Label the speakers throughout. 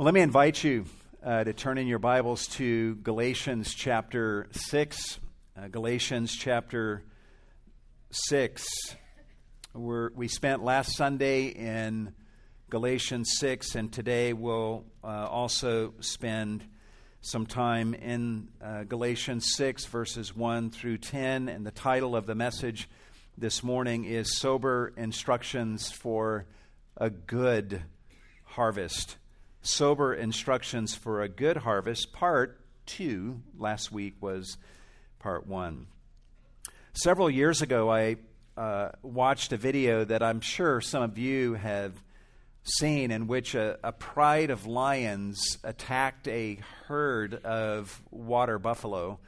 Speaker 1: Well, let me invite you uh, to turn in your Bibles to Galatians chapter 6. Uh, Galatians chapter 6. We're, we spent last Sunday in Galatians 6, and today we'll uh, also spend some time in uh, Galatians 6, verses 1 through 10. And the title of the message this morning is Sober Instructions for a Good Harvest. Sober Instructions for a Good Harvest, Part 2. Last week was Part 1. Several years ago, I uh, watched a video that I'm sure some of you have seen in which a, a, pride of lions attacked a herd of water buffalo.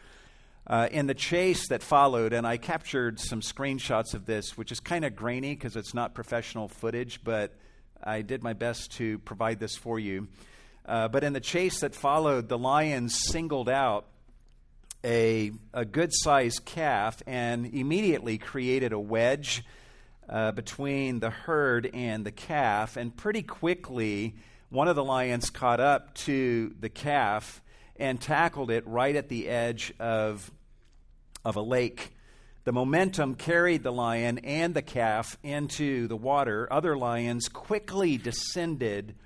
Speaker 1: Uh, in the chase that followed, and I captured some screenshots of this, which is kind of grainy because it's not professional footage, but I did my best to provide this for you. Uh, but in the chase that followed, the lions singled out a, a good sized calf and immediately created a wedge uh, between the herd and the calf. And pretty quickly, one of the lions caught up to the calf and tackled it right at the edge of, of a lake. The momentum carried the lion and the calf into the water. Other lions quickly descended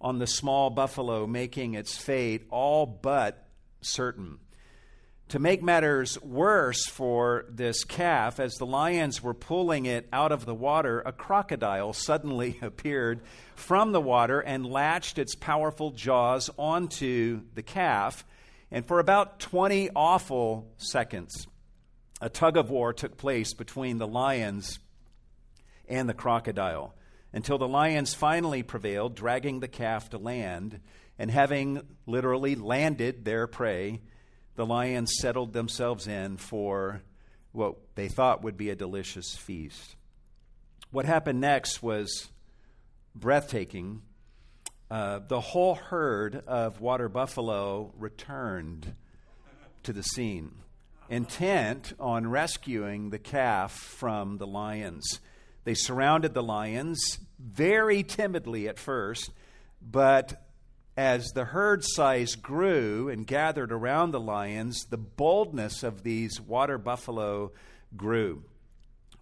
Speaker 1: on the small buffalo, making its fate all but certain. To make matters worse for this calf, as the lions were pulling it out of the water, a crocodile suddenly appeared from the water and latched its powerful jaws onto the calf. And for about 20 awful seconds, a tug of war took place between the lions and the crocodile until the lions finally prevailed, dragging the calf to land. And having literally landed their prey, the lions settled themselves in for what they thought would be a delicious feast. What happened next was breathtaking. Uh, the whole herd of water buffalo returned to the scene intent on rescuing the calf from the lions. They surrounded the lions very timidly at first, but as the herd size grew and gathered around the lions, the boldness of these water buffalo grew.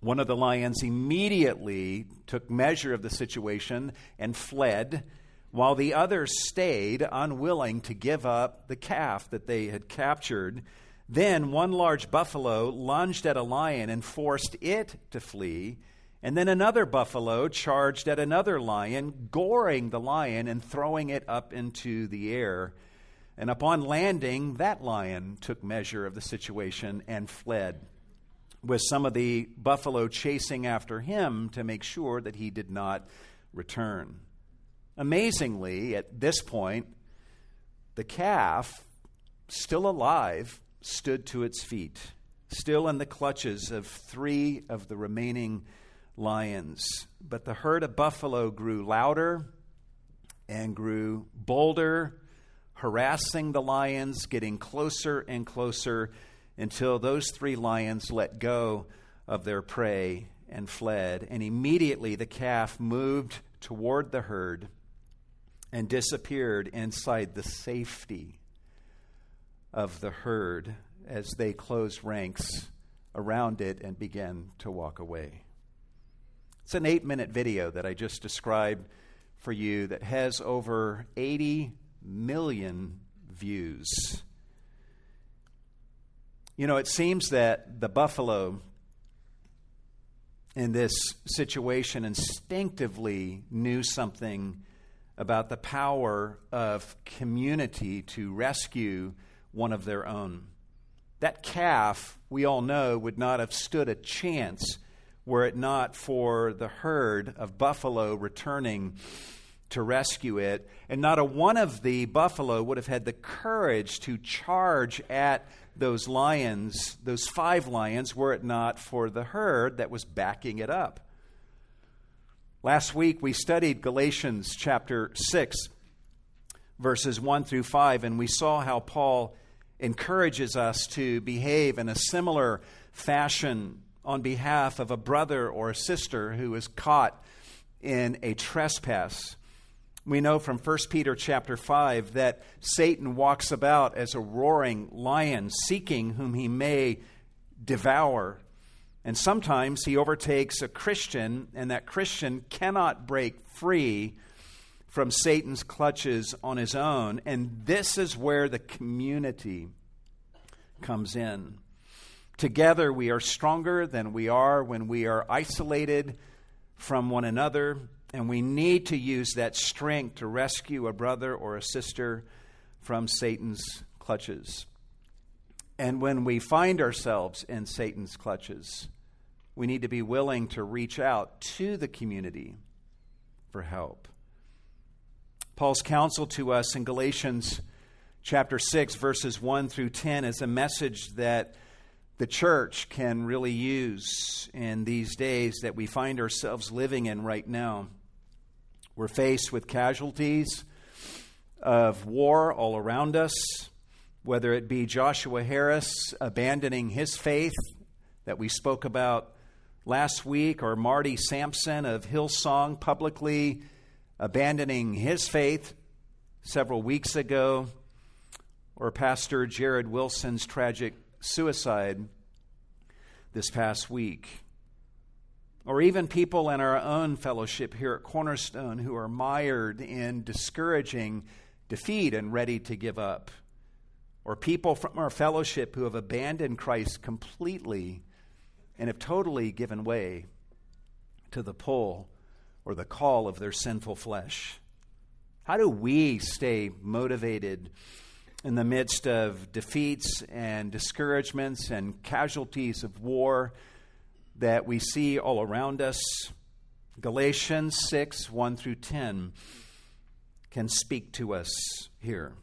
Speaker 1: One of the lions immediately took measure of the situation and fled, while the others stayed, unwilling to give up the calf that they had captured. Then one large buffalo lunged at a lion and forced it to flee. And then another buffalo charged at another lion, goring the lion and throwing it up into the air. And upon landing, that lion took measure of the situation and fled, with some of the buffalo chasing after him to make sure that he did not return. Amazingly, at this point, the calf, still alive, stood to its feet, still in the clutches of three of the remaining lions. But the herd of buffalo grew louder and grew bolder, harassing the lions, getting closer and closer until those three lions let go of their prey and fled. And immediately the calf moved toward the herd and disappeared inside the safety of the herd as they close ranks around it and begin to walk away. It's an eight minute video that I just described for you that has over 80 million views. You know, it seems that the buffalo in this situation instinctively knew something about the power of community to rescue one of their own. That calf, we all know, would not have stood a chance were it not for the herd of buffalo returning to rescue it. And not a one of the buffalo would have had the courage to charge at those lions, those five lions, were it not for the herd that was backing it up. Last week we studied Galatians chapter 6, verses 1 through 5, and we saw how Paul encourages us to behave in a similar fashion on behalf of a brother or a sister who is caught in a trespass. We know from 1 Peter chapter 5 that Satan walks about as a roaring lion, seeking whom he may devour. And sometimes he overtakes a Christian, and that Christian cannot break free from Satan's clutches on his own. And this is where the community comes in. Together, we are stronger than we are when we are isolated from one another, and we need to use that strength to rescue a brother or a sister from Satan's clutches. And when we find ourselves in Satan's clutches, we need to be willing to reach out to the community for help. Paul's counsel to us in Galatians chapter 6, verses 1 through 10, is a message that the church can really use in these days that we find ourselves living in right now. We're faced with casualties of war all around us, whether it be Joshua Harris abandoning his faith that we spoke about last week, or Marty Sampson of Hillsong publicly abandoning his faith several weeks ago, or Pastor Jarrid Wilson's tragic suicide this past week. Or even people in our own fellowship here at Cornerstone who are mired in discouraging defeat and ready to give up. Or people from our fellowship who have abandoned Christ completely and have totally given way to the pull or the call of their sinful flesh. How do we stay motivated in the midst of defeats and discouragements and casualties of war that we see all around us. Galatians 6 1 through 10 can speak to us here.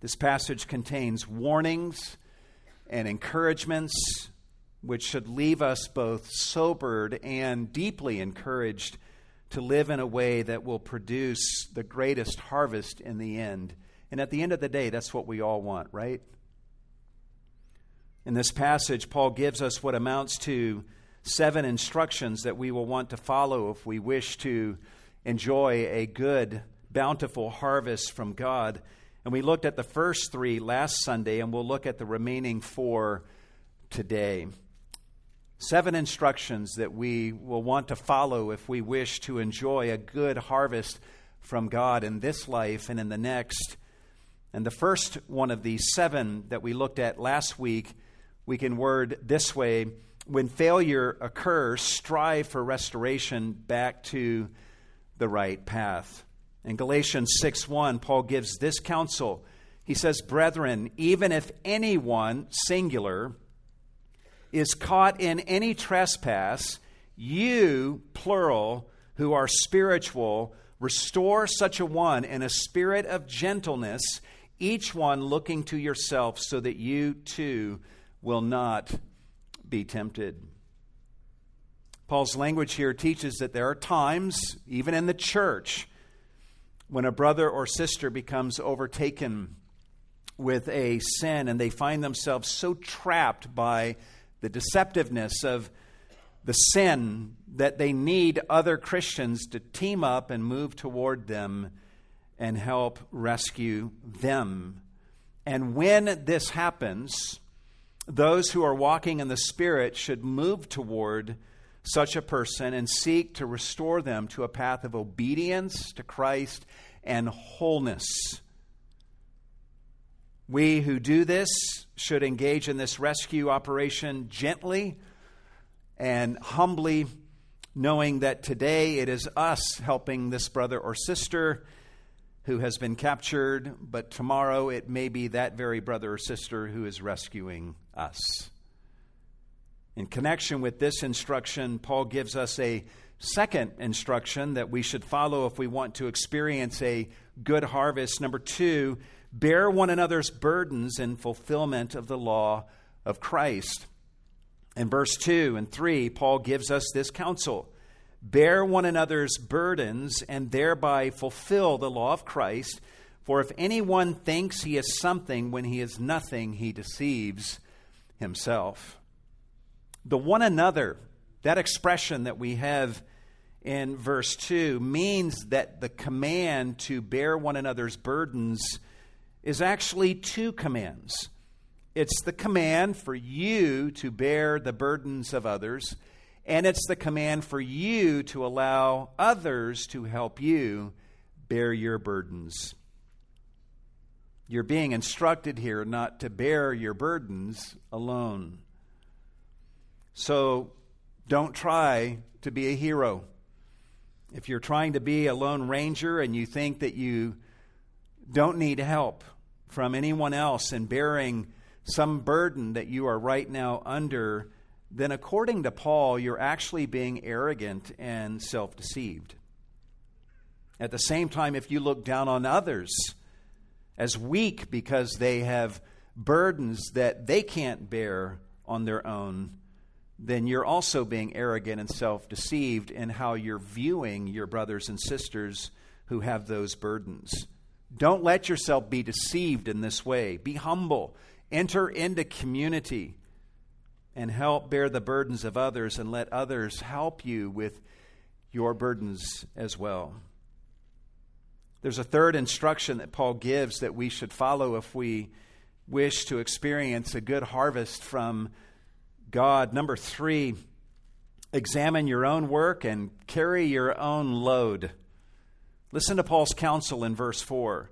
Speaker 1: This passage contains warnings and encouragements which should leave us both sobered and deeply encouraged to live in a way that will produce the greatest harvest in the end and at the end of the day, that's what we all want, right? In this passage, Paul gives us what amounts to seven instructions that we will want to follow if we wish to enjoy a good, bountiful harvest from God. And we looked at the first three last Sunday, and we'll look at the remaining four today. Seven instructions that we will want to follow if we wish to enjoy a good harvest from God in this life and in the next. And the first one of these seven that we looked at last week, we can word this way when failure occurs, strive for restoration back to the right path. In Galatians 6 1, Paul gives this counsel. He says, Brethren, even if anyone, singular, is caught in any trespass, you, plural, who are spiritual, restore such a one in a spirit of gentleness each one looking to yourself so that you too will not be tempted. Paul's language here teaches that there are times, even in the church, when a brother or sister becomes overtaken with a sin and they find themselves so trapped by the deceptiveness of the sin that they need other Christians to team up and move toward them and help rescue them. And when this happens, those who are walking in the Spirit should move toward such a person and seek to restore them to a path of obedience to Christ and wholeness. We who do this should engage in this rescue operation gently and humbly, knowing that today it is us helping this brother or sister who has been captured, but tomorrow it may be that very brother or sister who is rescuing us. In connection with this instruction, Paul gives us a second instruction that we should follow if we want to experience a good harvest. Number two, bear one another's burdens in fulfillment of the law of Christ. In verse 2 and 3, Paul gives us this counsel Bear one another's burdens and thereby fulfill the law of Christ. For if anyone thinks he is something when he is nothing, he deceives himself. The one another, that expression that we have in verse 2 means that the command to bear one another's burdens is actually two commands. It's the command for you to bear the burdens of others, and it's the command for you to allow others to help you bear your burdens. You're being instructed here not to bear your burdens alone. So don't try to be a hero. If you're trying to be a lone ranger and you think that you don't need help from anyone else in bearing some burden that you are right now under, then according to Paul, you're actually being arrogant and self deceived. At the same time, if you look down on others as weak because they have burdens that they can't bear on their own, then you're also being arrogant and self deceived in how you're viewing your brothers and sisters who have those burdens. Don't let yourself be deceived in this way. Be humble. Enter into community and help bear the burdens of others and let others help you with your burdens as well. There's a third instruction that Paul gives that we should follow if we wish to experience a good harvest from God. Number three, examine your own work and carry your own load. Listen to Paul's counsel in verse 4.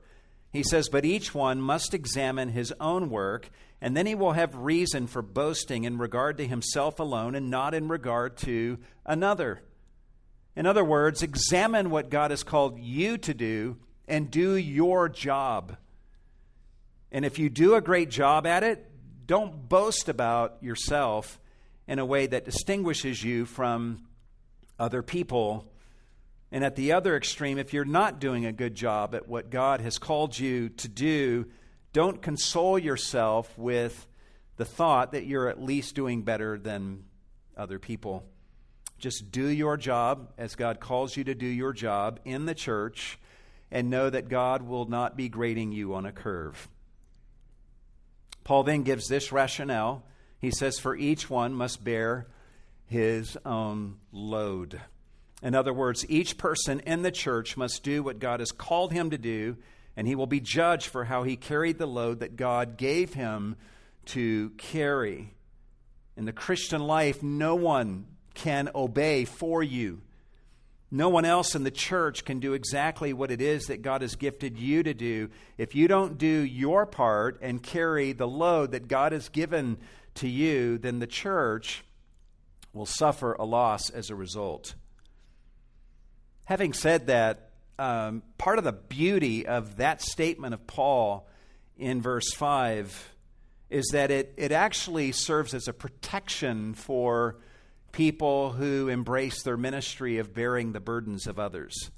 Speaker 1: He says, But each one must examine his own work, and then he will have reason for boasting in regard to himself alone and not in regard to another. In other words, examine what God has called you to do and do your job. And if you do a great job at it, don't boast about yourself in a way that distinguishes you from other people. And at the other extreme, if you're not doing a good job at what God has called you to do, don't console yourself with the thought that you're at least doing better than other people. Just do your job as God calls you to do your job in the church and know that God will not be grading you on a curve. Paul then gives this rationale. He says, For each one must bear his own load. In other words, each person in the church must do what God has called him to do, and he will be judged for how he carried the load that God gave him to carry. In the Christian life, no one can obey for you. No one else in the church can do exactly what it is that God has gifted you to do if you don't do your part and carry the load that God has given to you, then the church will suffer a loss as a result. Having said that, um, part of the beauty of that statement of Paul in verse 5 is that it, it actually serves as a protection for people who embrace their ministry of bearing the burdens of others.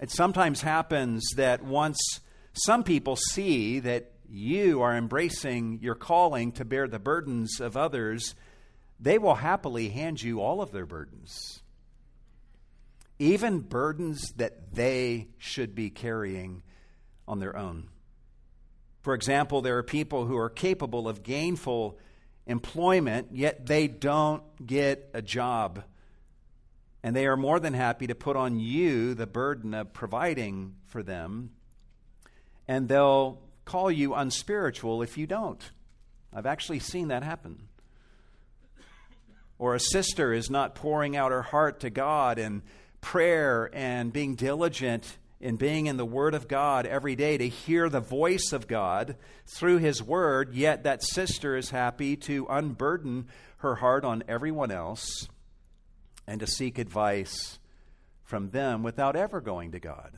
Speaker 1: It sometimes happens that once some people see that you are embracing your calling to bear the burdens of others, they will happily hand you all of their burdens. Even burdens that they should be carrying on their own. For example, there are people who are capable of gainful employment, yet they don't get a job. And they are more than happy to put on you the burden of providing for them. And they'll call you unspiritual if you don't. I've actually seen that happen. Or a sister is not pouring out her heart to God in prayer and being diligent in being in the Word of God every day to hear the voice of God through His Word, yet that sister is happy to unburden her heart on everyone else and to seek advice from them without ever going to God.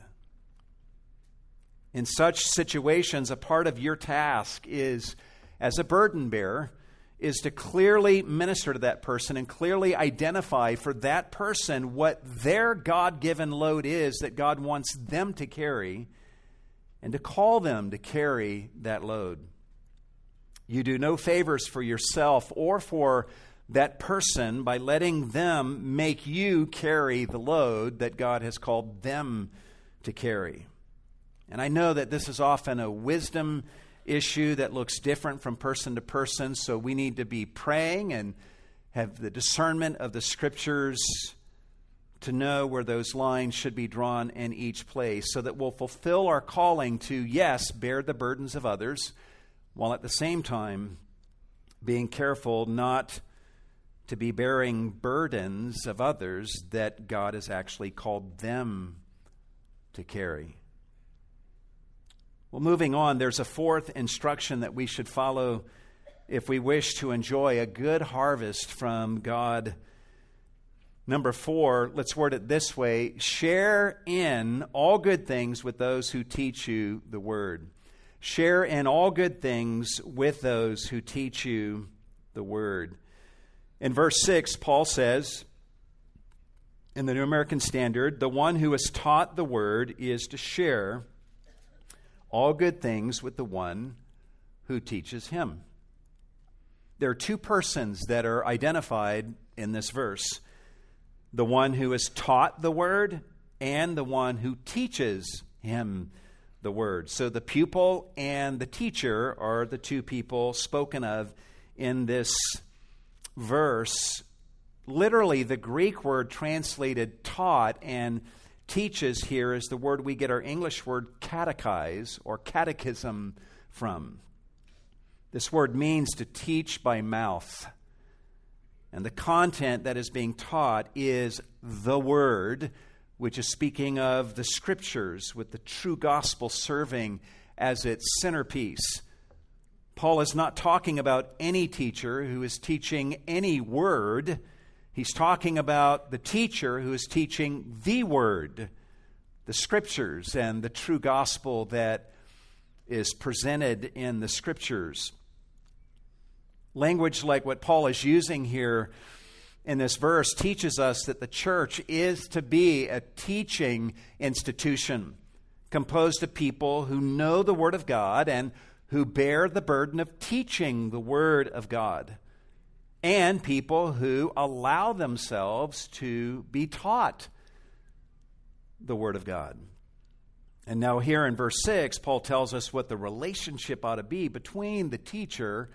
Speaker 1: In such situations, a part of your task is, as a burden bearer, is to clearly minister to that person and clearly identify for that person what their God given load is that God wants them to carry and to call them to carry that load. You do no favors for yourself or for that person by letting them make you carry the load that God has called them to carry. And I know that this is often a wisdom issue that looks different from person to person. So we need to be praying and have the discernment of the scriptures to know where those lines should be drawn in each place so that we'll fulfill our calling to, yes, bear the burdens of others, while at the same time being careful not to be bearing burdens of others that God has actually called them to carry. Well, moving on, there's a fourth instruction that we should follow if we wish to enjoy a good harvest from God. Number four, let's word it this way share in all good things with those who teach you the word. Share in all good things with those who teach you the word. In verse 6, Paul says, in the New American Standard, the one who is taught the word is to share all good things with the one who teaches him. There are two persons that are identified in this verse the one who is taught the word and the one who teaches him the word. So the pupil and the teacher are the two people spoken of in this verse. Literally, the Greek word translated taught and teaches here is the word we get our English word catechize or catechism from. This word means to teach by mouth. And the content that is being taught is the Word, which is speaking of the Scriptures, with the true gospel serving as its centerpiece. Paul is not talking about any teacher who is teaching any word. He's talking about the teacher who is teaching the word, the scriptures, and the true gospel that is presented in the scriptures. Language like what Paul is using here in this verse teaches us that the church is to be a teaching institution composed of people who know the Word of God and who bear the burden of teaching the Word of God, and people who allow themselves to be taught the Word of God. And now, here in verse 6, Paul tells us what the relationship ought to be between the teacher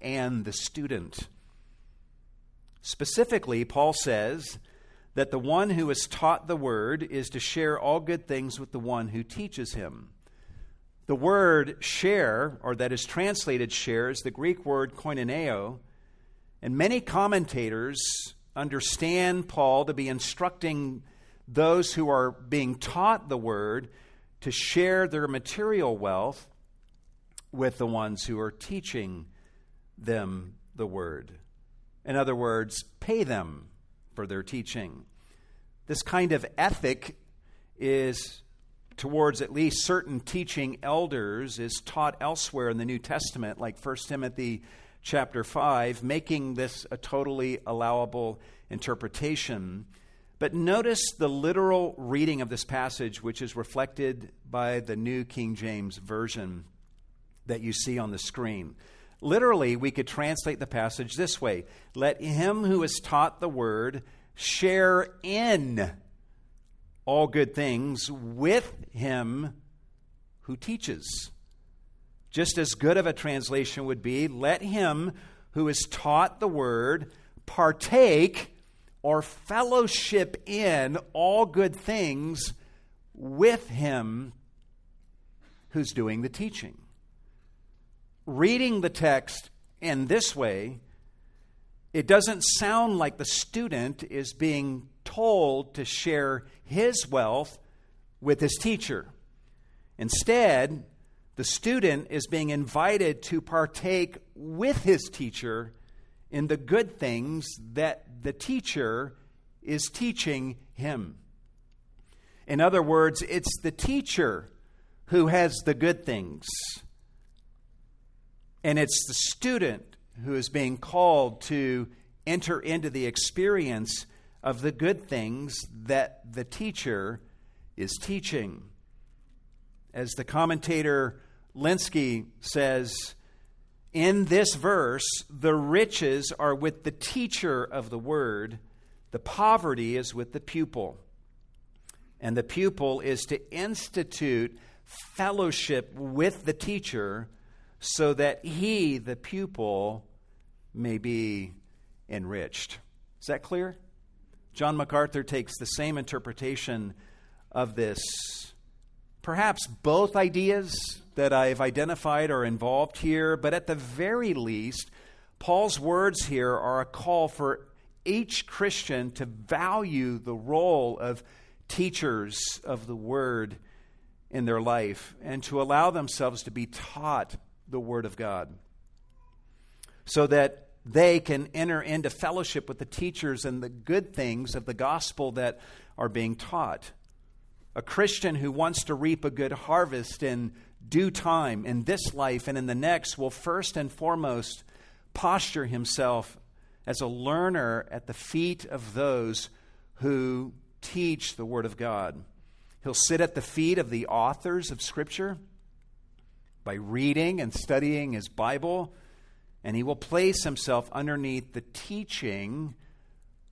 Speaker 1: and the student. Specifically, Paul says that the one who is taught the word is to share all good things with the one who teaches him. The word share, or that is translated share, is the Greek word koinoneo, and many commentators understand Paul to be instructing those who are being taught the word to share their material wealth with the ones who are teaching them the word. In other words, pay them for their teaching. This kind of ethic is towards at least certain teaching elders is taught elsewhere in the New Testament like 1 Timothy chapter 5 making this a totally allowable interpretation. But notice the literal reading of this passage which is reflected by the New King James version that you see on the screen. Literally, we could translate the passage this way Let him who is taught the word share in all good things with him who teaches. Just as good of a translation would be let him who is taught the word partake or fellowship in all good things with him who's doing the teaching reading the text in this way, it doesn't sound like the student is being told to share his wealth with his teacher. Instead, the student is being invited to partake with his teacher in the good things that the teacher is teaching him. In other words, it's the teacher who has the good things and it's the student who is being called to enter into the experience of the good things that the teacher is teaching. As the commentator Lenski says, in this verse, the riches are with the teacher of the word, the poverty is with the pupil. And the pupil is to institute fellowship with the teacher so that he, the pupil, may be enriched. Is that clear? John MacArthur takes the same interpretation of this. Perhaps both ideas that I've identified are involved here, but at the very least, Paul's words here are a call for each Christian to value the role of teachers of the Word in their life and to allow themselves to be taught the Word of God so that they can enter into fellowship with the teachers and the good things of the gospel that are being taught. A Christian who wants to reap a good harvest in due time in this life and in the next will first and foremost posture himself as a learner at the feet of those who teach the Word of God. He'll sit at the feet of the authors of Scripture by reading and studying his Bible, and he will place himself underneath the teaching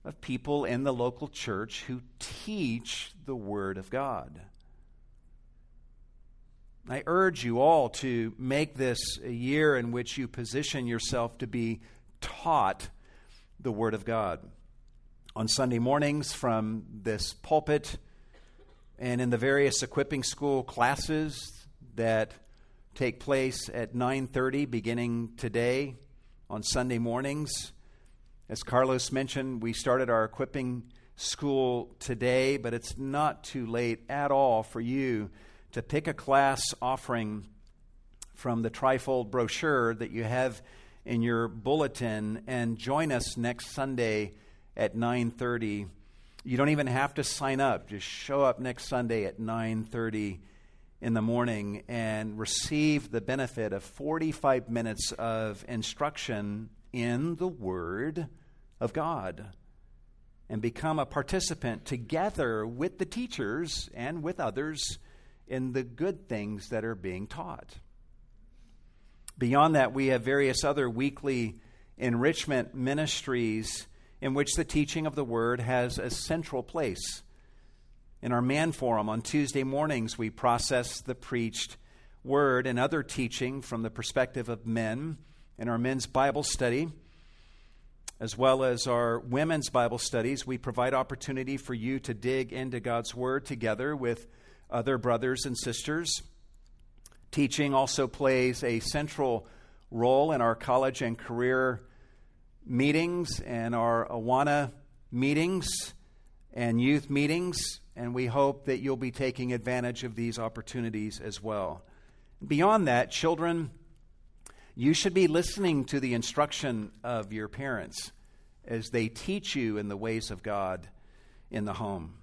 Speaker 1: of people in the local church who teach the Word of God. I urge you all to make this a year in which you position yourself to be taught the Word of God. On Sunday mornings from this pulpit and in the various equipping school classes that take place at 9:30 beginning today on Sunday mornings. As Carlos mentioned, we started our equipping school today, but it's not too late at all for you to pick a class offering from the trifold brochure that you have in your bulletin and join us next Sunday at 9:30. You don't even have to sign up. Just show up next Sunday at 9:30 in the morning and receive the benefit of 45 minutes of instruction in the word of God and become a participant together with the teachers and with others in the good things that are being taught. Beyond that, we have various other weekly enrichment ministries in which the teaching of the Word has a central place. In our man forum on Tuesday mornings, we process the preached Word and other teaching from the perspective of men. In our men's Bible study, as well as our women's Bible studies, we provide opportunity for you to dig into God's Word together with other brothers and sisters. Teaching also plays a central role in our college and career meetings and our Awana meetings and youth meetings, and we hope that you'll be taking advantage of these opportunities as well. Beyond that, children, you should be listening to the instruction of your parents as they teach you in the ways of God in the home.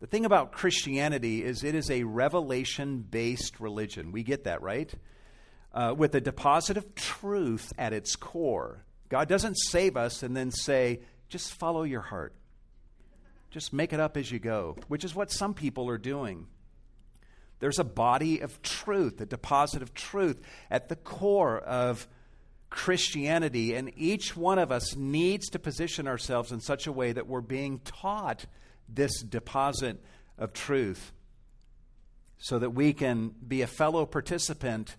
Speaker 1: The thing about Christianity is it is a revelation based religion. We get that, right? Uh, with a deposit of truth at its core. God doesn't save us and then say, just follow your heart. Just make it up as you go, which is what some people are doing. There's a body of truth, a deposit of truth at the core of Christianity, and each one of us needs to position ourselves in such a way that we're being taught this deposit of truth so that we can be a fellow participant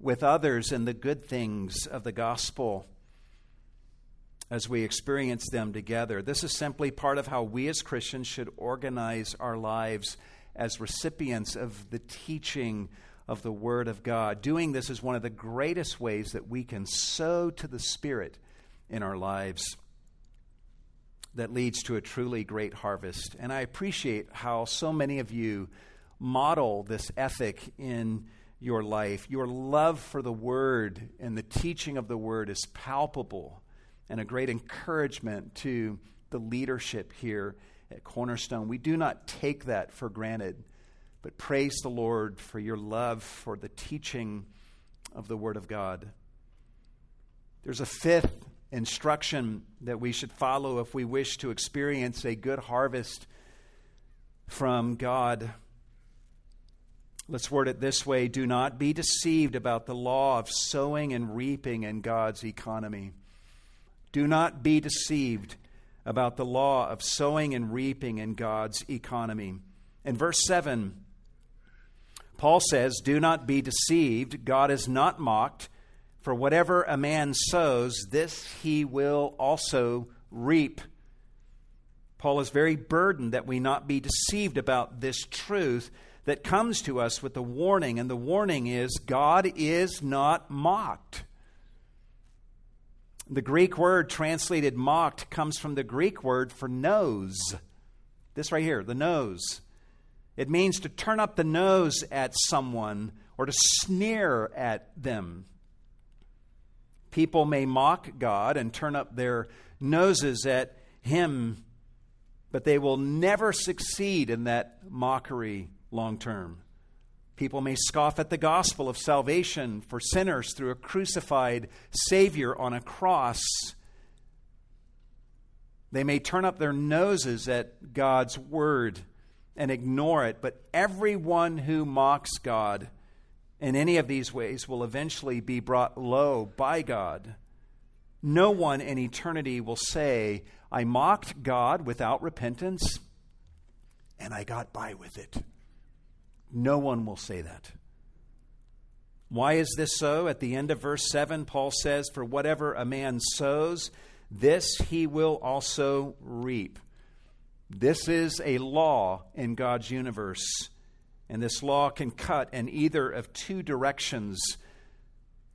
Speaker 1: with others in the good things of the gospel as we experience them together. This is simply part of how we as Christians should organize our lives as recipients of the teaching of the Word of God. Doing this is one of the greatest ways that we can sow to the Spirit in our lives that leads to a truly great harvest. And I appreciate how so many of you model this ethic in your life. Your love for the Word and the teaching of the Word is palpable and a great encouragement to the leadership here at Cornerstone. We do not take that for granted, but praise the Lord for your love for the teaching of the Word of God. There's a fifth instruction that we should follow if we wish to experience a good harvest from God. Let's word it this way do not be deceived about the law of sowing and reaping in God's economy. Do not be deceived about the law of sowing and reaping in God's economy. In verse 7, Paul says, Do not be deceived. God is not mocked. For whatever a man sows, this he will also reap. Paul is very burdened that we not be deceived about this truth that comes to us with the warning, and the warning is God is not mocked. The Greek word translated mocked comes from the Greek word for nose. This right here, the nose. It means to turn up the nose at someone or to sneer at them. People may mock God and turn up their noses at Him, but they will never succeed in that mockery long term. People may scoff at the gospel of salvation for sinners through a crucified Savior on a cross. They may turn up their noses at God's word and ignore it, but everyone who mocks God in any of these ways will eventually be brought low by God. No one in eternity will say, I mocked God without repentance and I got by with it. No one will say that. Why is this so? At the end of verse 7, Paul says, For whatever a man sows, this he will also reap. This is a law in God's universe, and this law can cut in either of two directions,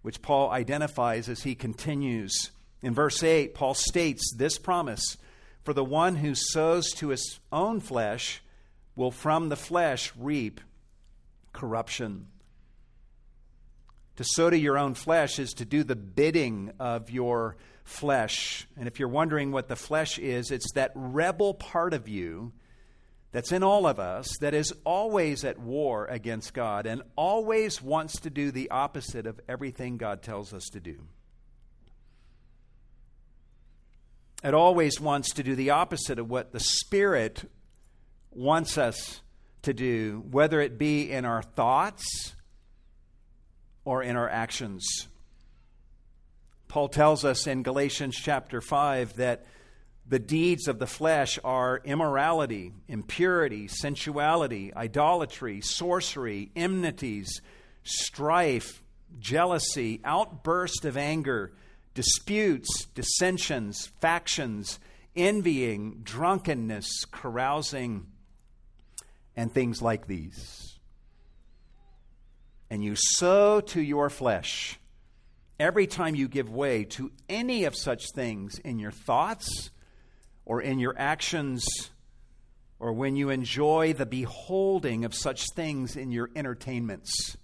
Speaker 1: which Paul identifies as he continues. In verse 8, Paul states this promise For the one who sows to his own flesh will from the flesh reap corruption. To sow to your own flesh is to do the bidding of your flesh. And if you're wondering what the flesh is, it's that rebel part of you that's in all of us that is always at war against God and always wants to do the opposite of everything God tells us to do. It always wants to do the opposite of what the Spirit wants us to do, whether it be in our thoughts or in our actions. Paul tells us in Galatians chapter 5 that the deeds of the flesh are immorality, impurity, sensuality, idolatry, sorcery, enmities, strife, jealousy, outburst of anger, disputes, dissensions, factions, envying, drunkenness, carousing, and things like these. And you sow to your flesh every time you give way to any of such things in your thoughts or in your actions or when you enjoy the beholding of such things in your entertainments.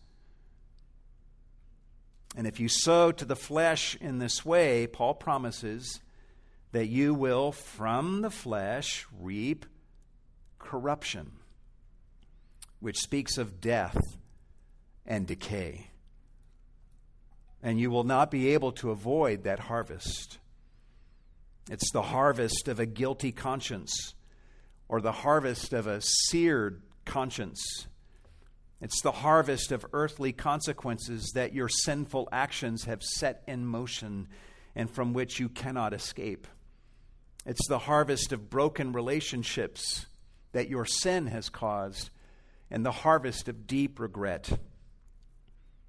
Speaker 1: And if you sow to the flesh in this way, Paul promises that you will from the flesh reap corruption, which speaks of death and decay and you will not be able to avoid that harvest. It's the harvest of a guilty conscience or the harvest of a seared conscience. It's the harvest of earthly consequences that your sinful actions have set in motion and from which you cannot escape. It's the harvest of broken relationships that your sin has caused and the harvest of deep regret.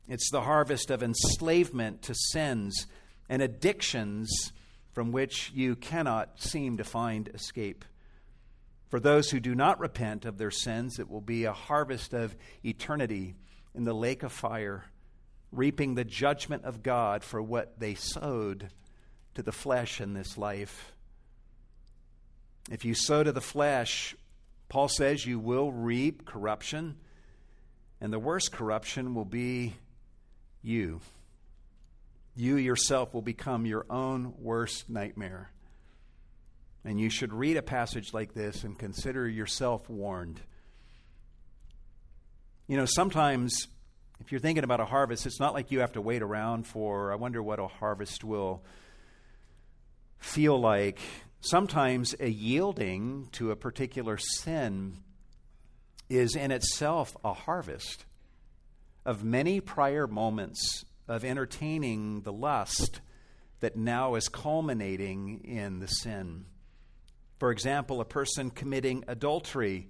Speaker 1: It's the harvest of enslavement to sins and addictions from which you cannot seem to find escape. For those who do not repent of their sins, it will be a harvest of eternity in the lake of fire, reaping the judgment of God for what they sowed to the flesh in this life. If you sow to the flesh, Paul says you will reap corruption, and the worst corruption will be you. You yourself will become your own worst nightmare. And you should read a passage like this and consider yourself warned. You know, sometimes if you're thinking about a harvest, it's not like you have to wait around for, I wonder what a harvest will feel like. Sometimes a yielding to a particular sin is in itself a harvest of many prior moments of entertaining the lust that now is culminating in the sin. For example, a person committing adultery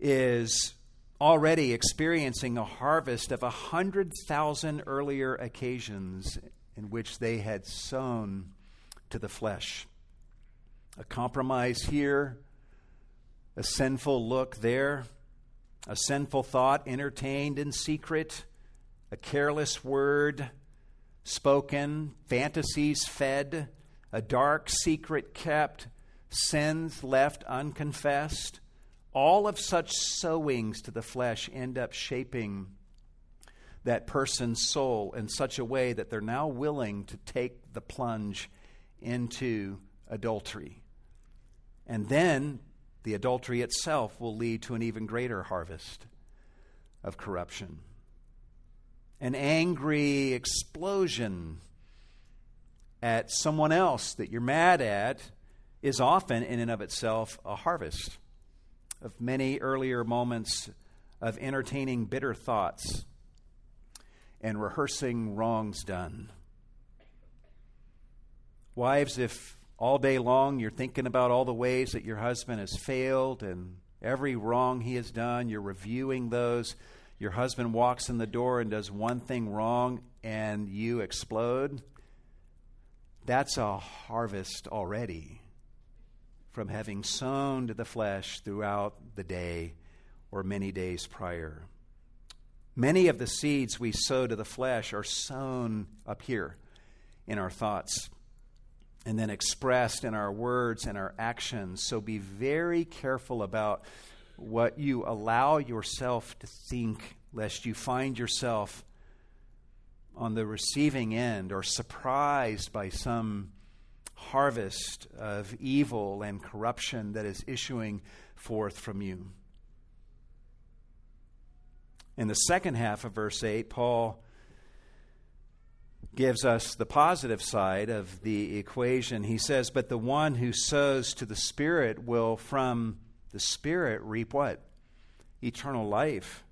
Speaker 1: is already experiencing a harvest of a hundred thousand earlier occasions in which they had sown to the flesh. A compromise here, a sinful look there, a sinful thought entertained in secret, a careless word spoken, fantasies fed, a dark secret kept, sins left unconfessed. All of such sowings to the flesh end up shaping that person's soul in such a way that they're now willing to take the plunge into adultery. And then the adultery itself will lead to an even greater harvest of corruption. An angry explosion at someone else that you're mad at is often, in and of itself, a harvest of many earlier moments of entertaining bitter thoughts and rehearsing wrongs done. Wives, if all day long you're thinking about all the ways that your husband has failed and every wrong he has done, you're reviewing those. Your husband walks in the door and does one thing wrong and you explode. That's a harvest already from having sown to the flesh throughout the day or many days prior. Many of the seeds we sow to the flesh are sown up here in our thoughts and then expressed in our words and our actions. So be very careful about what you allow yourself to think, lest you find yourself on the receiving end or surprised by some harvest of evil and corruption that is issuing forth from you. In the second half of verse 8, Paul gives us the positive side of the equation. He says, But the one who sows to the Spirit will from the Spirit reap what? Eternal life.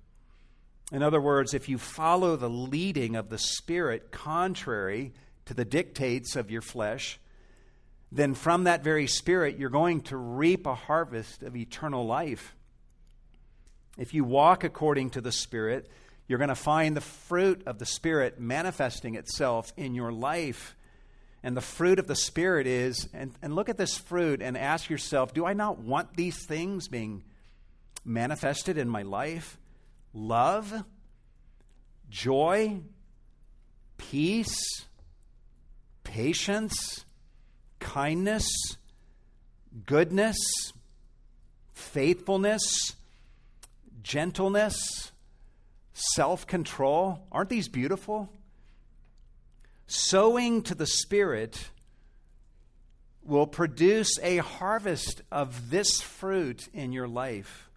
Speaker 1: In other words, if you follow the leading of the Spirit contrary to the dictates of your flesh, then from that very Spirit you're going to reap a harvest of eternal life. If you walk according to the Spirit, you're going to find the fruit of the Spirit manifesting itself in your life. And the fruit of the Spirit is, and, and look at this fruit and ask yourself, do I not want these things being manifested in my life? Love, joy, peace, patience, kindness, goodness, faithfulness gentleness, self control. Aren't these beautiful? Sowing to the Spirit will produce a harvest of this fruit in your life.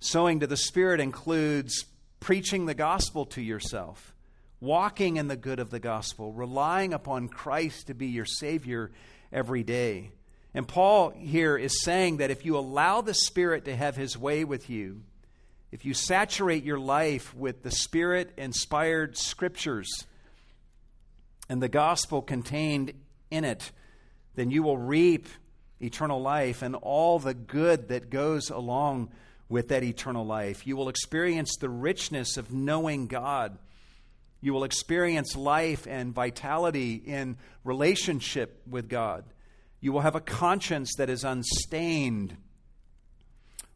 Speaker 1: Sowing to the Spirit includes preaching the gospel to yourself, walking in the good of the gospel, relying upon Christ to be your Savior every day. And Paul here is saying that if you allow the Spirit to have his way with you, if you saturate your life with the Spirit inspired scriptures and the gospel contained in it, then you will reap eternal life and all the good that goes along with that eternal life. You will experience the richness of knowing God. You will experience life and vitality in relationship with God. You will have a conscience that is unstained,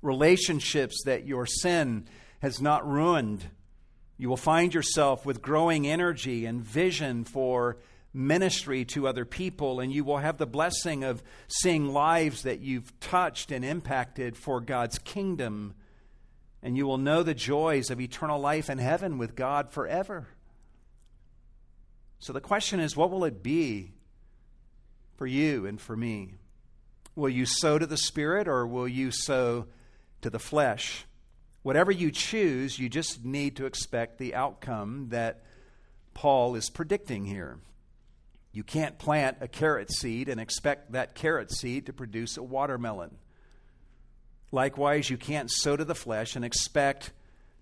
Speaker 1: relationships that your sin has not ruined. You will find yourself with growing energy and vision for ministry to other people, and you will have the blessing of seeing lives that you've touched and impacted for God's kingdom. And you will know the joys of eternal life in heaven with God forever. So the question is what will it be for you and for me? Will you sow to the Spirit or will you sow to the flesh? Whatever you choose, you just need to expect the outcome that Paul is predicting here. You can't plant a carrot seed and expect that carrot seed to produce a watermelon. Likewise, you can't sow to the flesh and expect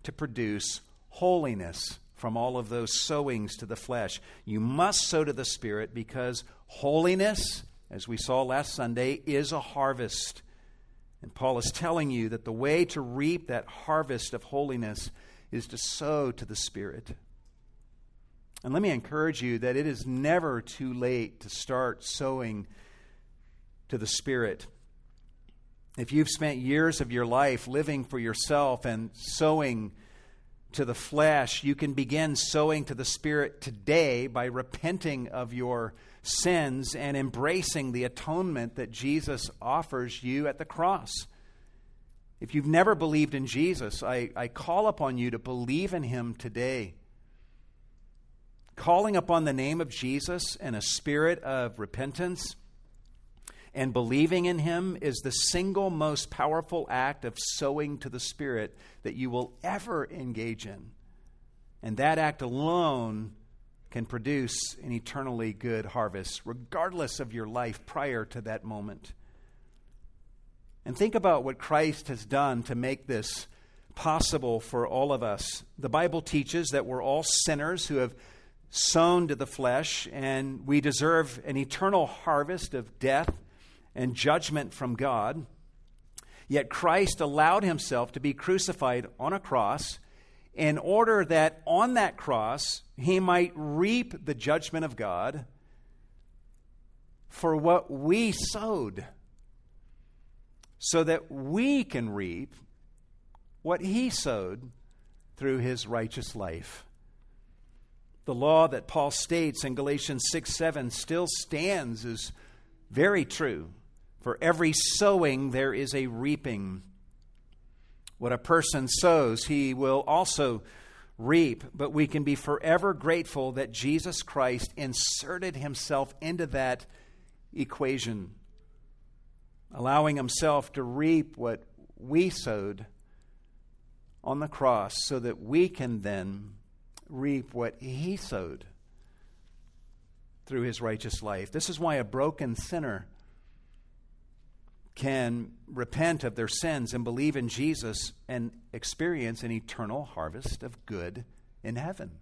Speaker 1: to produce holiness from all of those sowings to the flesh. You must sow to the Spirit because holiness, as we saw last Sunday, is a harvest. And Paul is telling you that the way to reap that harvest of holiness is to sow to the Spirit. And let me encourage you that it is never too late to start sowing to the Spirit. If you've spent years of your life living for yourself and sowing to the flesh, you can begin sowing to the Spirit today by repenting of your sins and embracing the atonement that Jesus offers you at the cross. If you've never believed in Jesus, I, I call upon you to believe in him today. Calling upon the name of Jesus and a spirit of repentance and believing in Him is the single most powerful act of sowing to the Spirit that you will ever engage in. And that act alone can produce an eternally good harvest, regardless of your life prior to that moment. And think about what Christ has done to make this possible for all of us. The Bible teaches that we're all sinners who have sown to the flesh, and we deserve an eternal harvest of death and judgment from God. Yet Christ allowed himself to be crucified on a cross in order that on that cross he might reap the judgment of God for what we sowed, so that we can reap what he sowed through his righteous life. The law that Paul states in Galatians 6 7 still stands as very true. For every sowing, there is a reaping. What a person sows, he will also reap. But we can be forever grateful that Jesus Christ inserted himself into that equation, allowing himself to reap what we sowed on the cross so that we can then reap what he sowed through his righteous life. This is why a broken sinner can repent of their sins and believe in Jesus and experience an eternal harvest of good in heaven.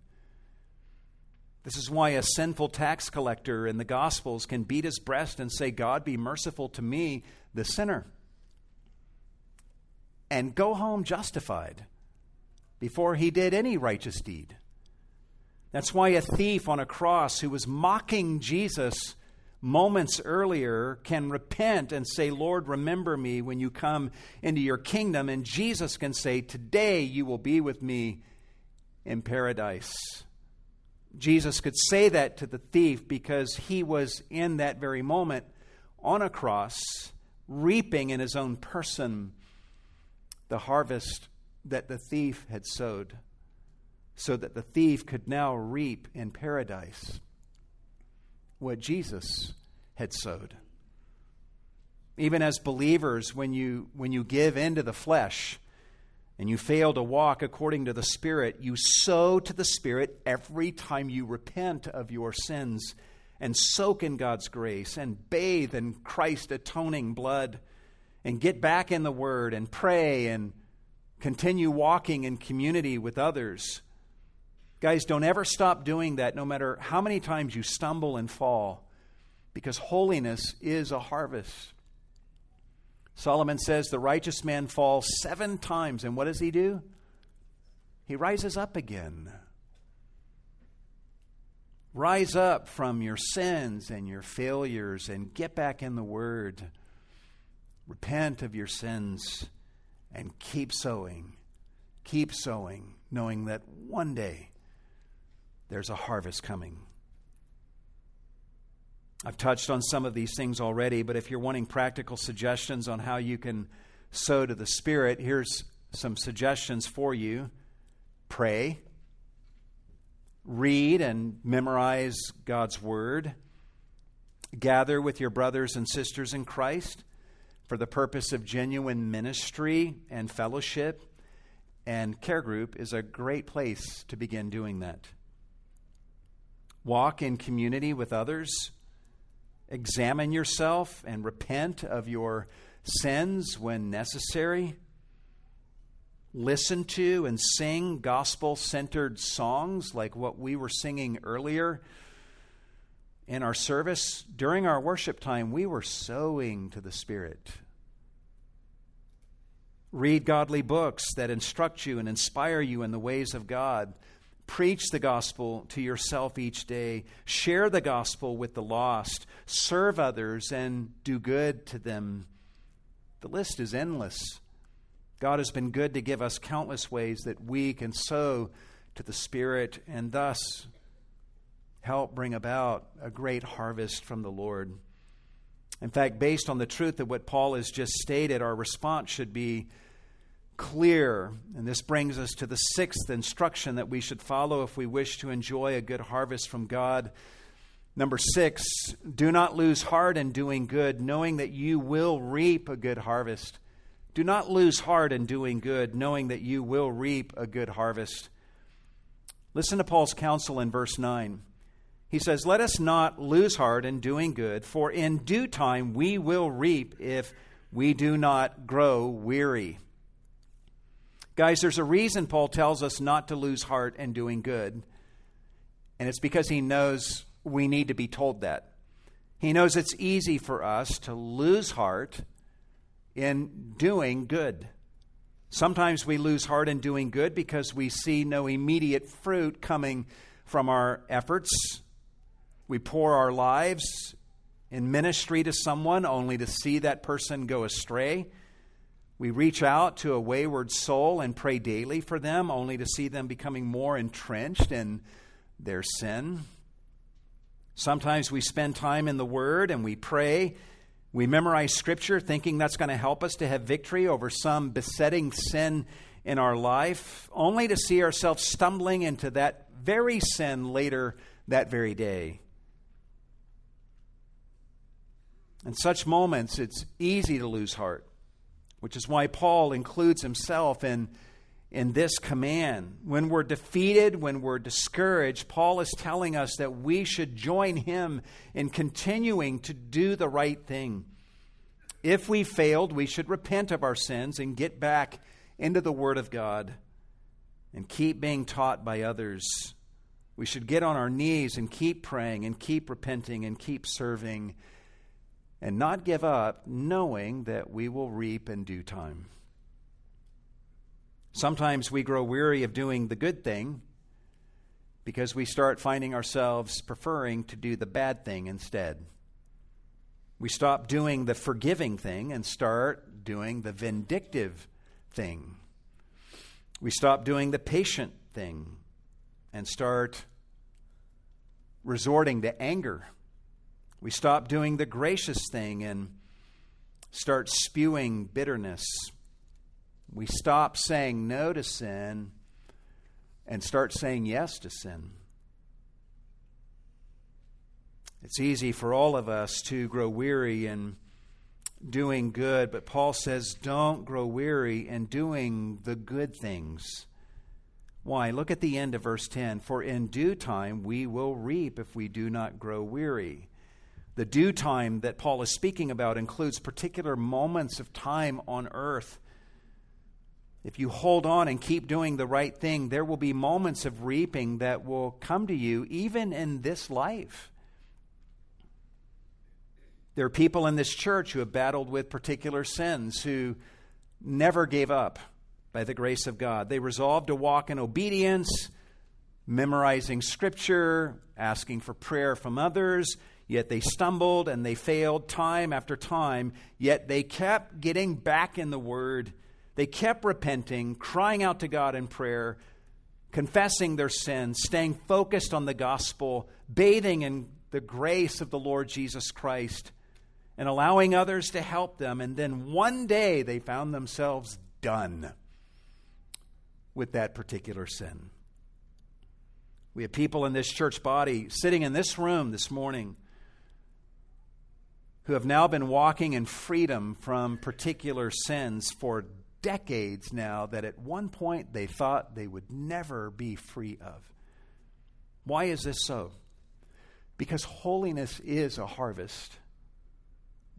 Speaker 1: This is why a sinful tax collector in the Gospels can beat his breast and say, God, be merciful to me, the sinner, and go home justified before he did any righteous deed. That's why a thief on a cross who was mocking Jesus moments earlier can repent and say, Lord, remember me when you come into your kingdom. And Jesus can say, Today you will be with me in paradise. Jesus could say that to the thief because he was in that very moment on a cross, reaping in his own person the harvest that the thief had sowed, so that the thief could now reap in paradise what Jesus had sowed. Even as believers, when you, when you give into the flesh and you fail to walk according to the Spirit, you sow to the Spirit every time you repent of your sins and soak in God's grace and bathe in Christ's atoning blood and get back in the Word and pray and continue walking in community with others Guys, don't ever stop doing that, no matter how many times you stumble and fall, because holiness is a harvest. Solomon says the righteous man falls seven times, and what does he do? He rises up again. Rise up from your sins and your failures and get back in the Word. Repent of your sins and keep sowing. Keep sowing, knowing that one day there's a harvest coming. I've touched on some of these things already, but if you're wanting practical suggestions on how you can sow to the Spirit, here's some suggestions for you. Pray, read and memorize God's Word, gather with your brothers and sisters in Christ for the purpose of genuine ministry and fellowship, and Care Group is a great place to begin doing that walk in community with others, examine yourself and repent of your sins when necessary. Listen to and sing gospel centered songs like what we were singing earlier in our service. During our worship time, we were sowing to the Spirit. Read godly books that instruct you and inspire you in the ways of God Preach the gospel to yourself each day. Share the gospel with the lost. Serve others and do good to them. The list is endless. God has been good to give us countless ways that we can sow to the Spirit and thus help bring about a great harvest from the Lord. In fact, based on the truth of what Paul has just stated, our response should be clear. And this brings us to the sixth instruction that we should follow if we wish to enjoy a good harvest from God. Number six, do not lose heart in doing good, knowing that you will reap a good harvest. Do not lose heart in doing good, knowing that you will reap a good harvest. Listen to Paul's counsel in verse 9. He says, Let us not lose heart in doing good, for in due time we will reap if we do not grow weary. Guys, there's a reason Paul tells us not to lose heart in doing good, and it's because he knows we need to be told that. He knows it's easy for us to lose heart in doing good. Sometimes we lose heart in doing good because we see no immediate fruit coming from our efforts. We pour our lives in ministry to someone only to see that person go astray. We reach out to a wayward soul and pray daily for them, only to see them becoming more entrenched in their sin. Sometimes we spend time in the Word and we pray. We memorize Scripture thinking that's going to help us to have victory over some besetting sin in our life, only to see ourselves stumbling into that very sin later that very day. In such moments, it's easy to lose heart which is why Paul includes himself in, in this command. When we're defeated, when we're discouraged, Paul is telling us that we should join him in continuing to do the right thing. If we failed, we should repent of our sins and get back into the Word of God and keep being taught by others. We should get on our knees and keep praying and keep repenting and keep serving and not give up, knowing that we will reap in due time. Sometimes we grow weary of doing the good thing because we start finding ourselves preferring to do the bad thing instead. We stop doing the forgiving thing and start doing the vindictive thing. We stop doing the patient thing and start resorting to anger we stop doing the gracious thing and start spewing bitterness. We stop saying no to sin and start saying yes to sin. It's easy for all of us to grow weary in doing good, but Paul says, don't grow weary in doing the good things. Why? Look at the end of verse 10. For in due time we will reap if we do not grow weary. The due time that Paul is speaking about includes particular moments of time on earth. If you hold on and keep doing the right thing, there will be moments of reaping that will come to you even in this life. There are people in this church who have battled with particular sins who never gave up by the grace of God. They resolved to walk in obedience, memorizing scripture, asking for prayer from others, Yet they stumbled and they failed time after time, yet they kept getting back in the Word. They kept repenting, crying out to God in prayer, confessing their sins, staying focused on the gospel, bathing in the grace of the Lord Jesus Christ, and allowing others to help them. And then one day they found themselves done with that particular sin. We have people in this church body sitting in this room this morning who have now been walking in freedom from particular sins for decades now that at one point they thought they would never be free of. Why is this so? Because holiness is a harvest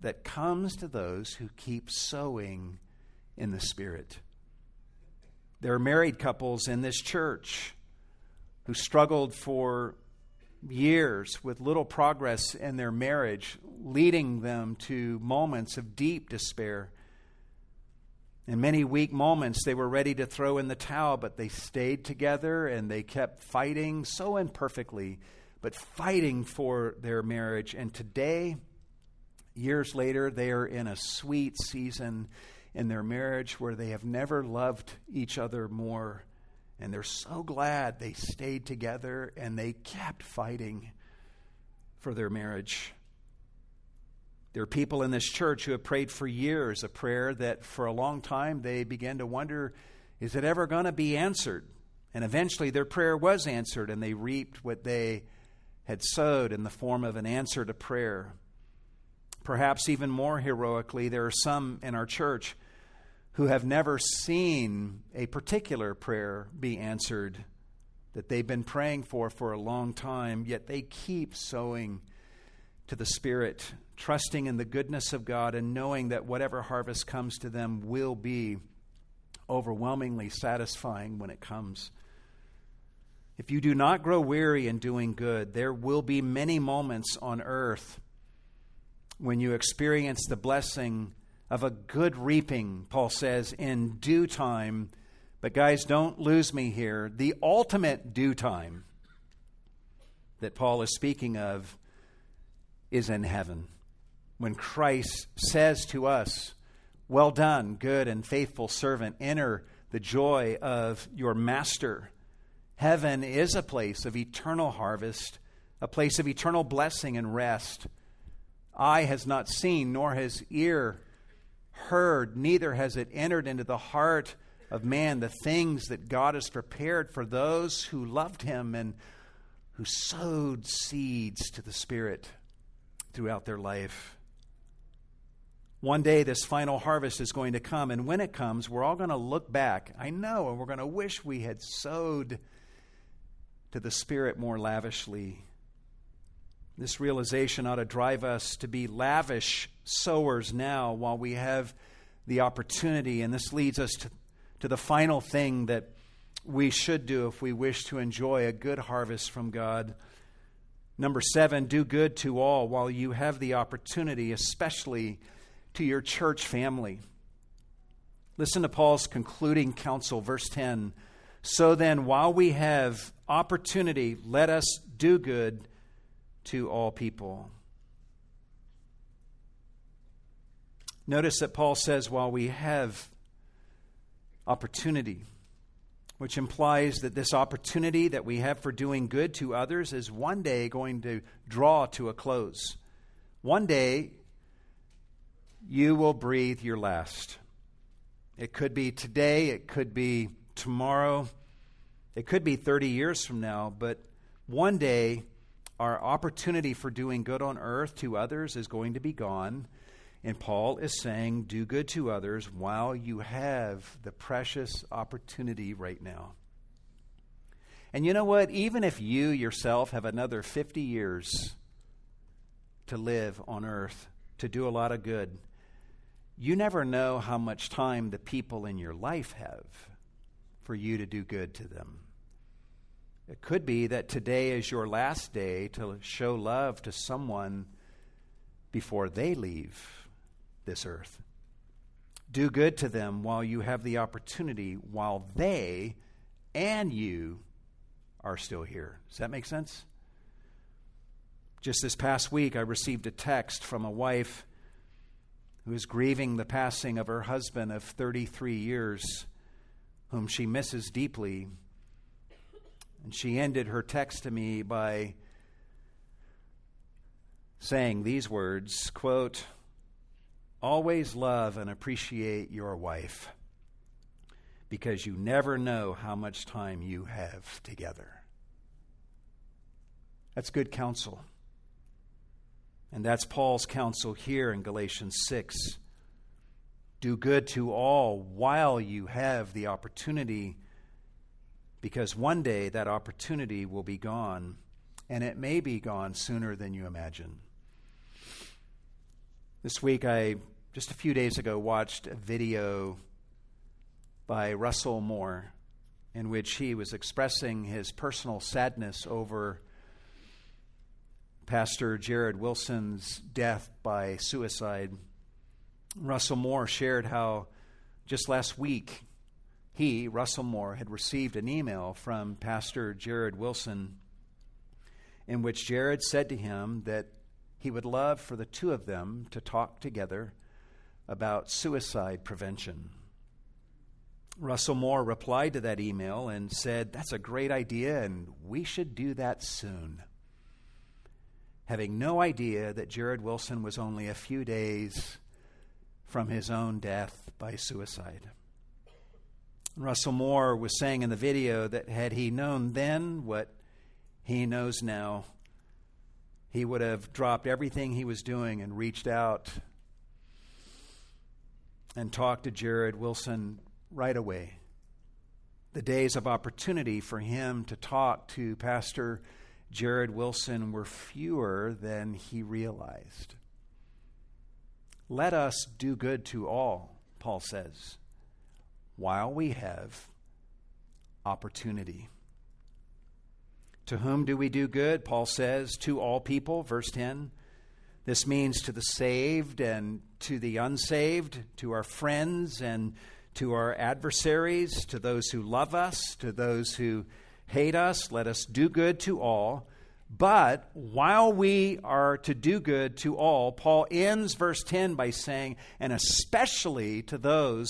Speaker 1: that comes to those who keep sowing in the Spirit. There are married couples in this church who struggled for years with little progress in their marriage, leading them to moments of deep despair. In many weak moments, they were ready to throw in the towel, but they stayed together and they kept fighting so imperfectly, but fighting for their marriage. And today, years later, they are in a sweet season in their marriage where they have never loved each other more. And they're so glad they stayed together and they kept fighting for their marriage. There are people in this church who have prayed for years a prayer that for a long time they began to wonder is it ever going to be answered? And eventually their prayer was answered and they reaped what they had sowed in the form of an answer to prayer. Perhaps even more heroically, there are some in our church who have never seen a particular prayer be answered that they've been praying for for a long time, yet they keep sowing to the Spirit, trusting in the goodness of God and knowing that whatever harvest comes to them will be overwhelmingly satisfying when it comes. If you do not grow weary in doing good, there will be many moments on earth when you experience the blessing of a good reaping, Paul says, in due time. But, guys, don't lose me here. The ultimate due time that Paul is speaking of is in heaven. When Christ says to us, Well done, good and faithful servant, enter the joy of your master. Heaven is a place of eternal harvest, a place of eternal blessing and rest. Eye has not seen, nor has ear heard, neither has it entered into the heart of man the things that God has prepared for those who loved him and who sowed seeds to the Spirit throughout their life. One day, this final harvest is going to come, and when it comes, we're all going to look back. I know, and we're going to wish we had sowed to the Spirit more lavishly. This realization ought to drive us to be lavish sowers now while we have the opportunity. And this leads us to, to the final thing that we should do if we wish to enjoy a good harvest from God. Number seven, do good to all while you have the opportunity, especially to your church family. Listen to Paul's concluding counsel, verse 10. So then, while we have opportunity, let us do good to all people. Notice that Paul says, while we have opportunity, which implies that this opportunity that we have for doing good to others is one day going to draw to a close. One day, you will breathe your last. It could be today, it could be tomorrow, it could be 30 years from now, but one day, our opportunity for doing good on earth to others is going to be gone. And Paul is saying, do good to others while you have the precious opportunity right now. And you know what? Even if you yourself have another 50 years to live on earth, to do a lot of good, you never know how much time the people in your life have for you to do good to them. It could be that today is your last day to show love to someone before they leave this earth. Do good to them while you have the opportunity, while they and you are still here. Does that make sense? Just this past week, I received a text from a wife who is grieving the passing of her husband of 33 years, whom she misses deeply. And she ended her text to me by saying these words quote Always love and appreciate your wife because you never know how much time you have together. That's good counsel. And that's Paul's counsel here in Galatians 6. Do good to all while you have the opportunity, because one day that opportunity will be gone, and it may be gone sooner than you imagine. This week I just a few days ago watched a video by Russell Moore in which he was expressing his personal sadness over Pastor Jarrid Wilson's death by suicide. Russell Moore shared how Just last week, he, Russell Moore, had received an email from Pastor Jarrid Wilson in which Jarrid said to him that he would love for the two of them to talk together about suicide prevention. Russell Moore replied to that email and said, That's a great idea, and we should do that soon. Having no idea that Jarrid Wilson was only a few days from his own death by suicide. Russell Moore was saying in the video that had he known then what he knows now, he would have dropped everything he was doing and reached out and talked to Jarrid Wilson right away. The days of opportunity for him to talk to Pastor Jarrid Wilson were fewer than he realized. Let us do good to all, Paul says, while we have opportunity. To whom do we do good? Paul says, to all people, verse 10. This means to the saved and to the unsaved, to our friends and to our adversaries, to those who love us, to those who hate us. Let us do good to all. But while we are to do good to all, Paul ends verse 10 by saying, and especially to those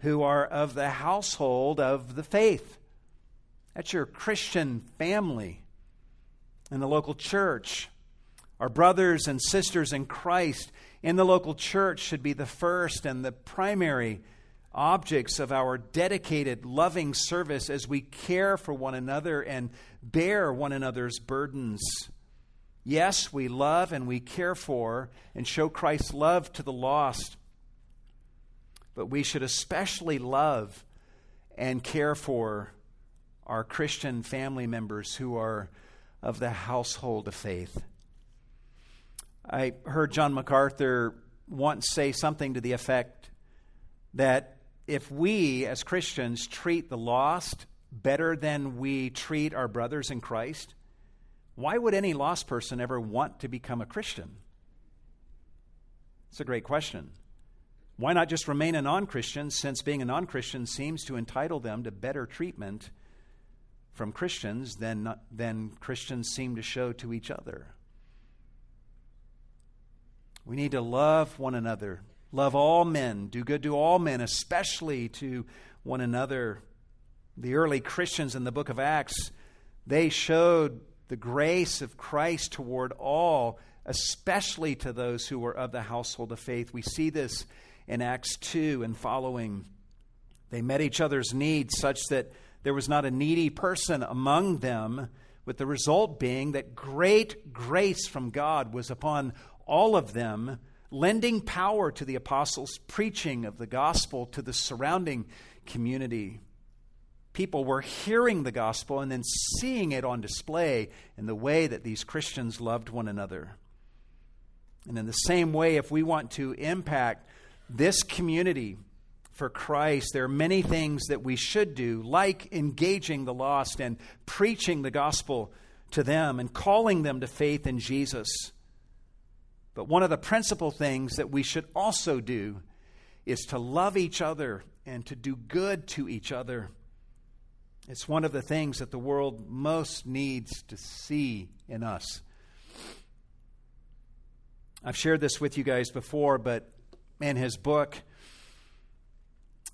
Speaker 1: who are of the household of the faith. That's your Christian family in the local church. Our brothers and sisters in Christ in the local church should be the first and the primary objects of our dedicated, loving service as we care for one another and bear one another's burdens. Yes, we love and we care for and show Christ's love to the lost, but we should especially love and care for our Christian family members who are of the household of faith. I heard John MacArthur once say something to the effect that if we as Christians treat the lost better than we treat our brothers in Christ, why would any lost person ever want to become a Christian? It's a great question. Why not just remain a non Christian, since being a non Christian seems to entitle them to better treatment from Christians than, than Christians seem to show to each other. We need to love one another, love all men, do good to all men, especially to one another. The early Christians in the book of Acts, they showed the grace of Christ toward all, especially to those who were of the household of faith. We see this in Acts 2 and following. They met each other's needs such that there was not a needy person among them, with the result being that great grace from God was upon all of them, lending power to the apostles' preaching of the gospel to the surrounding community. People were hearing the gospel and then seeing it on display in the way that these Christians loved one another. And in the same way, if we want to impact this community, for Christ, there are many things that we should do, like engaging the lost and preaching the gospel to them and calling them to faith in Jesus. But one of the principal things that we should also do is to love each other and to do good to each other. It's one of the things that the world most needs to see in us. I've shared this with you guys before, but in his book,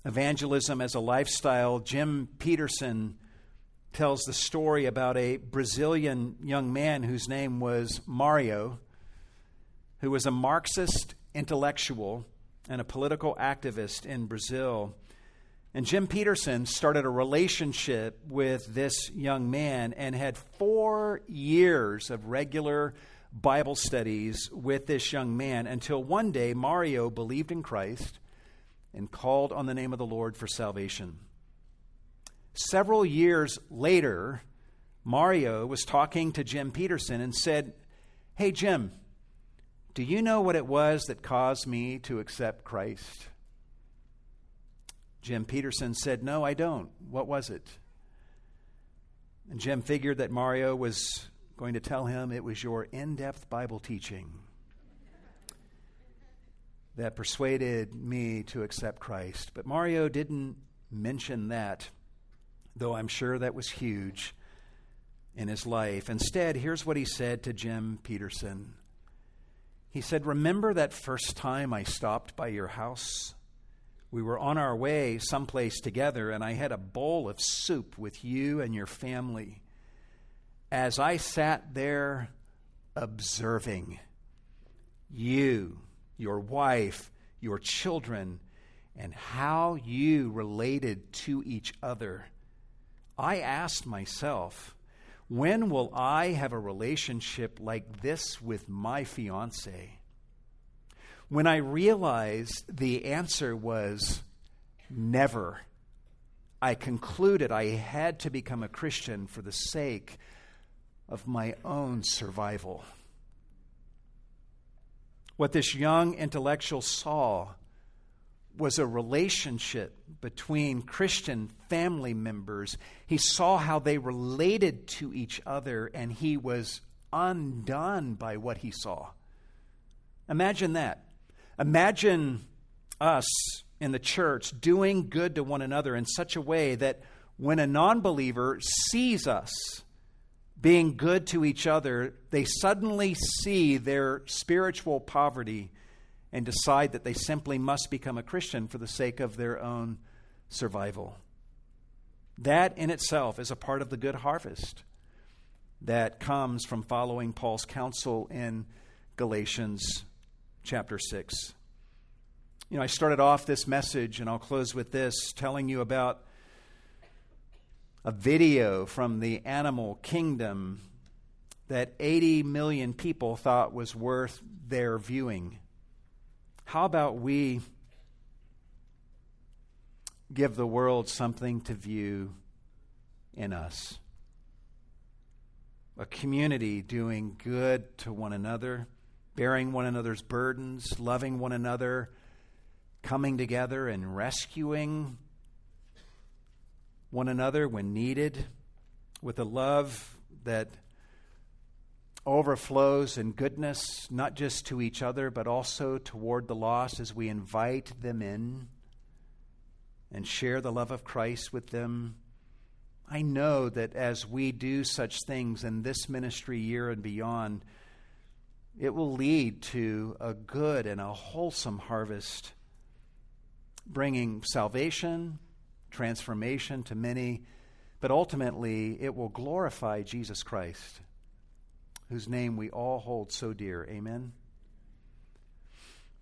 Speaker 1: evangelism as a lifestyle, Jim Petersen tells the story about a Brazilian young man whose name was Mario, who was a Marxist intellectual and a political activist in Brazil. And Jim Petersen started a relationship with this young man and had four years of regular Bible studies with this young man until one day Mario believed in Christ and called on the name of the Lord for salvation. Several years later, Mario was talking to Jim Petersen and said, Hey, Jim, do you know what it was that caused me to accept Christ? Jim Petersen said, No, I don't. What was it? And Jim figured that Mario was going to tell him it was your in depth Bible teaching. that persuaded me to accept Christ. But Mario didn't mention that, though I'm sure that was huge in his life. Instead, here's what he said to Jim Petersen. He said, Remember that first time I stopped by your house? We were on our way someplace together, and I had a bowl of soup with you and your family. As I sat there observing you, your wife, your children, and how you related to each other, I asked myself, when will I have a relationship like this with my fiance? When I realized the answer was never, I concluded I had to become a Christian for the sake of my own survival. What this young intellectual saw was a relationship between Christian family members. He saw how they related to each other, and he was undone by what he saw. Imagine that. Imagine us in the church doing good to one another in such a way that when a non believer sees us being good to each other, they suddenly see their spiritual poverty and decide that they simply must become a Christian for the sake of their own survival. That in itself is a part of the good harvest that comes from following Paul's counsel in Galatians chapter 6. You know, I started off this message, and I'll close with this, telling you about a video from the animal kingdom that 80 million people thought was worth their viewing. How about we give the world something to view in us? A community doing good to one another, bearing one another's burdens, loving one another, coming together and rescuing one another when needed with a love that overflows in goodness, not just to each other, but also toward the lost as we invite them in and share the love of Christ with them. I know that as we do such things in this ministry year and beyond, it will lead to a good and a wholesome harvest, bringing salvation, transformation to many, but ultimately it will glorify Jesus Christ whose name we all hold so dear. Amen.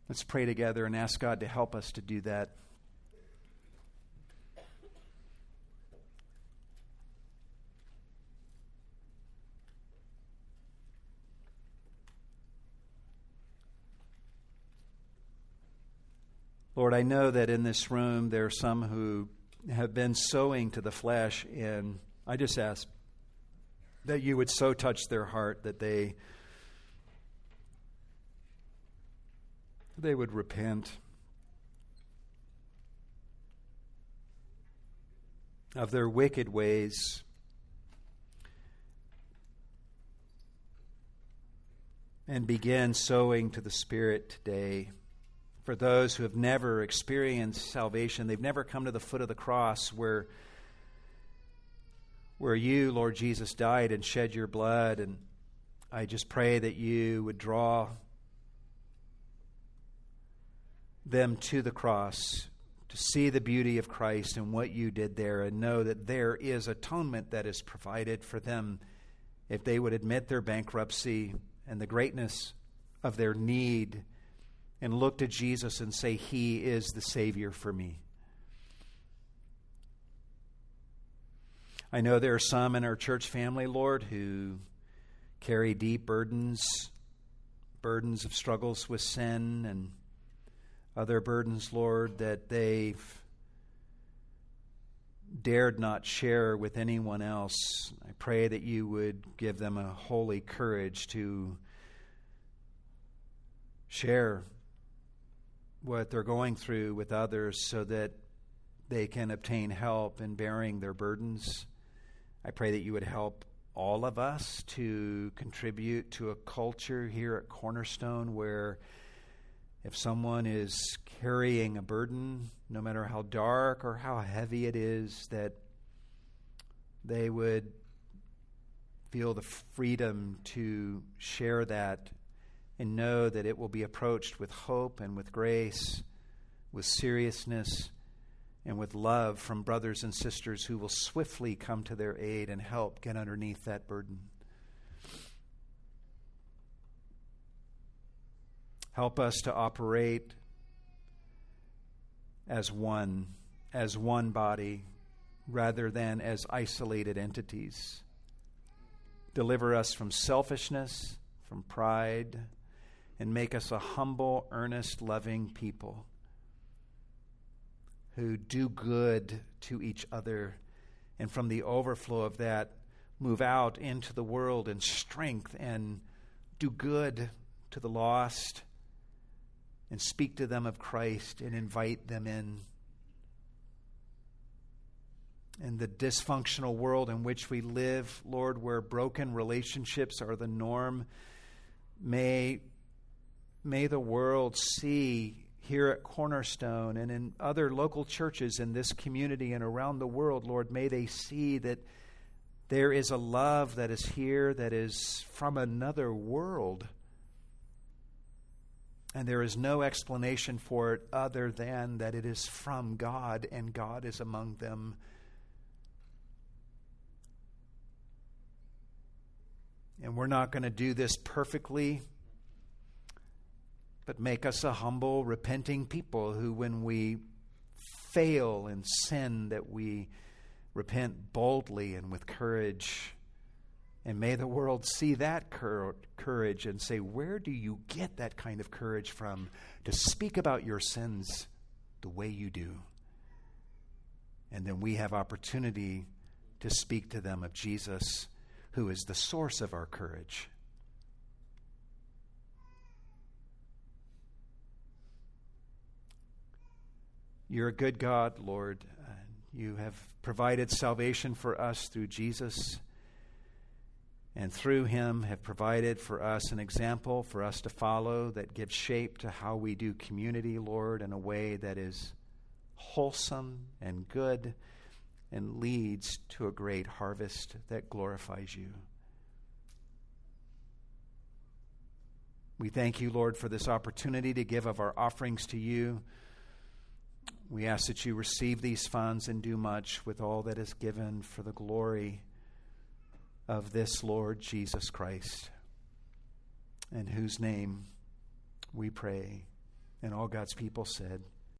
Speaker 1: Let's pray together and ask God to help us to do that. Lord, I know that in this room there are some who have been sowing to the flesh, and I just ask that you would so touch their heart that they they would repent of their wicked ways. And begin sowing to the spirit today for those who have never experienced salvation they've never come to the foot of the cross where where you, Lord Jesus, died and shed your blood. And I just pray that you would draw them to the cross to see the beauty of Christ and what you did there and know that there is atonement that is provided for them if they would admit their bankruptcy and the greatness of their need and look to Jesus and say, He is the Savior for me. I know there are some in our church family, Lord, who carry deep burdens, burdens of struggles with sin and other burdens, Lord, that they've dared not share with anyone else. I pray that you would give them a holy courage to share what they're going through with others so that they can obtain help in bearing their burdens. I pray that you would help all of us to contribute to a culture here at Cornerstone where If someone is carrying a burden, no matter how dark or how heavy it is, that they would feel the freedom to share that and know that it will be approached with hope and with grace, with seriousness and with love from brothers and sisters who will swiftly come to their aid and help get underneath that burden. Help us to operate as one, as one body, rather than as isolated entities. Deliver us from selfishness, from pride, and make us a humble, earnest, loving people who do good to each other, and from the overflow of that, move out into the world in strength and do good to the lost and speak to them of Christ and invite them in. In the dysfunctional world in which we live, Lord, where broken relationships are the norm, may, may the world see here at Cornerstone and in other local churches in this community and around the world, Lord, may they see that there is a love that is here that is from another world. And there is no explanation for it other than that it is from God and God is among them. And we're not going to do this perfectly but make us a humble, repenting people who, when we fail in sin, that we repent boldly and with courage. And may the world see that cur- courage and say, Where do you get that kind of courage from to speak about your sins the way you do? And then we have opportunity to speak to them of Jesus, who is the source of our courage. You're a good God, Lord. You have provided salvation for us through Jesus, and through him have provided for us an example for us to follow that gives shape to how we do community, Lord, in a way that is wholesome and good and leads to a great harvest that glorifies you. We thank you, Lord, for this opportunity to give of our offerings to you. We ask that you receive these funds and do much with all that is given for the glory of this Lord Jesus Christ, in whose name we pray. And all God's people said,